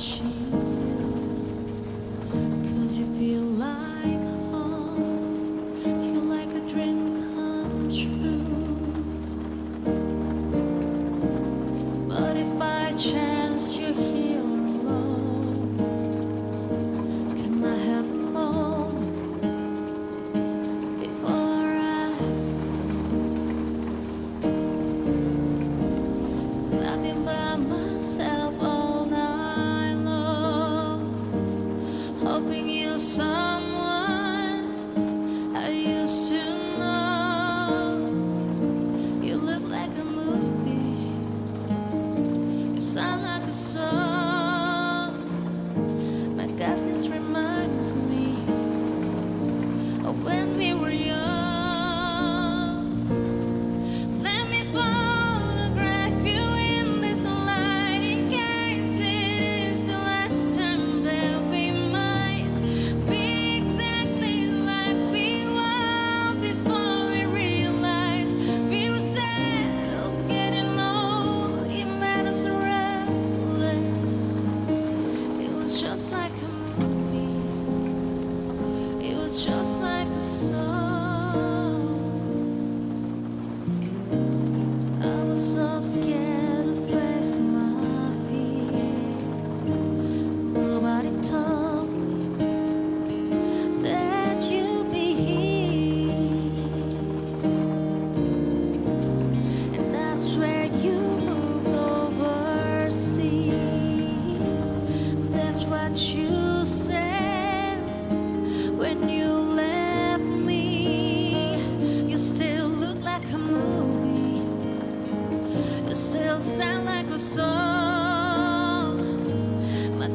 rushing you Cause you feel like home. You're like a dream come true. But if by chance you're here alone Can I have a moment Before I go? Cause I've been by myself. the.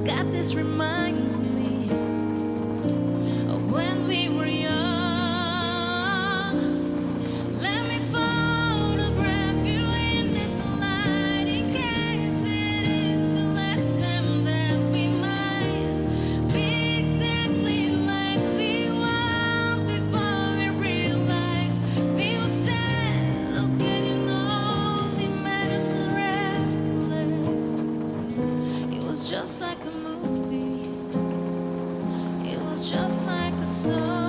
God, this reminds me. was just like a movie. It was just like a song.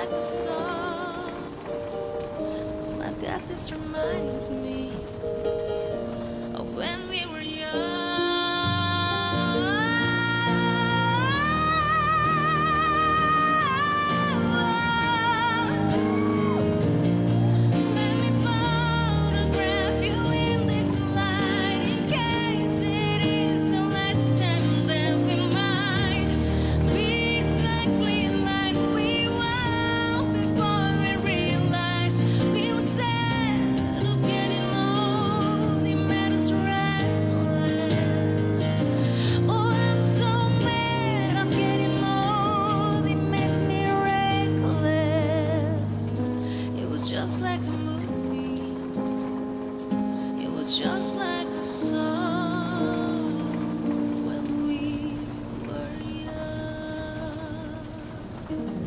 like a song. My God, this reminds me. thank you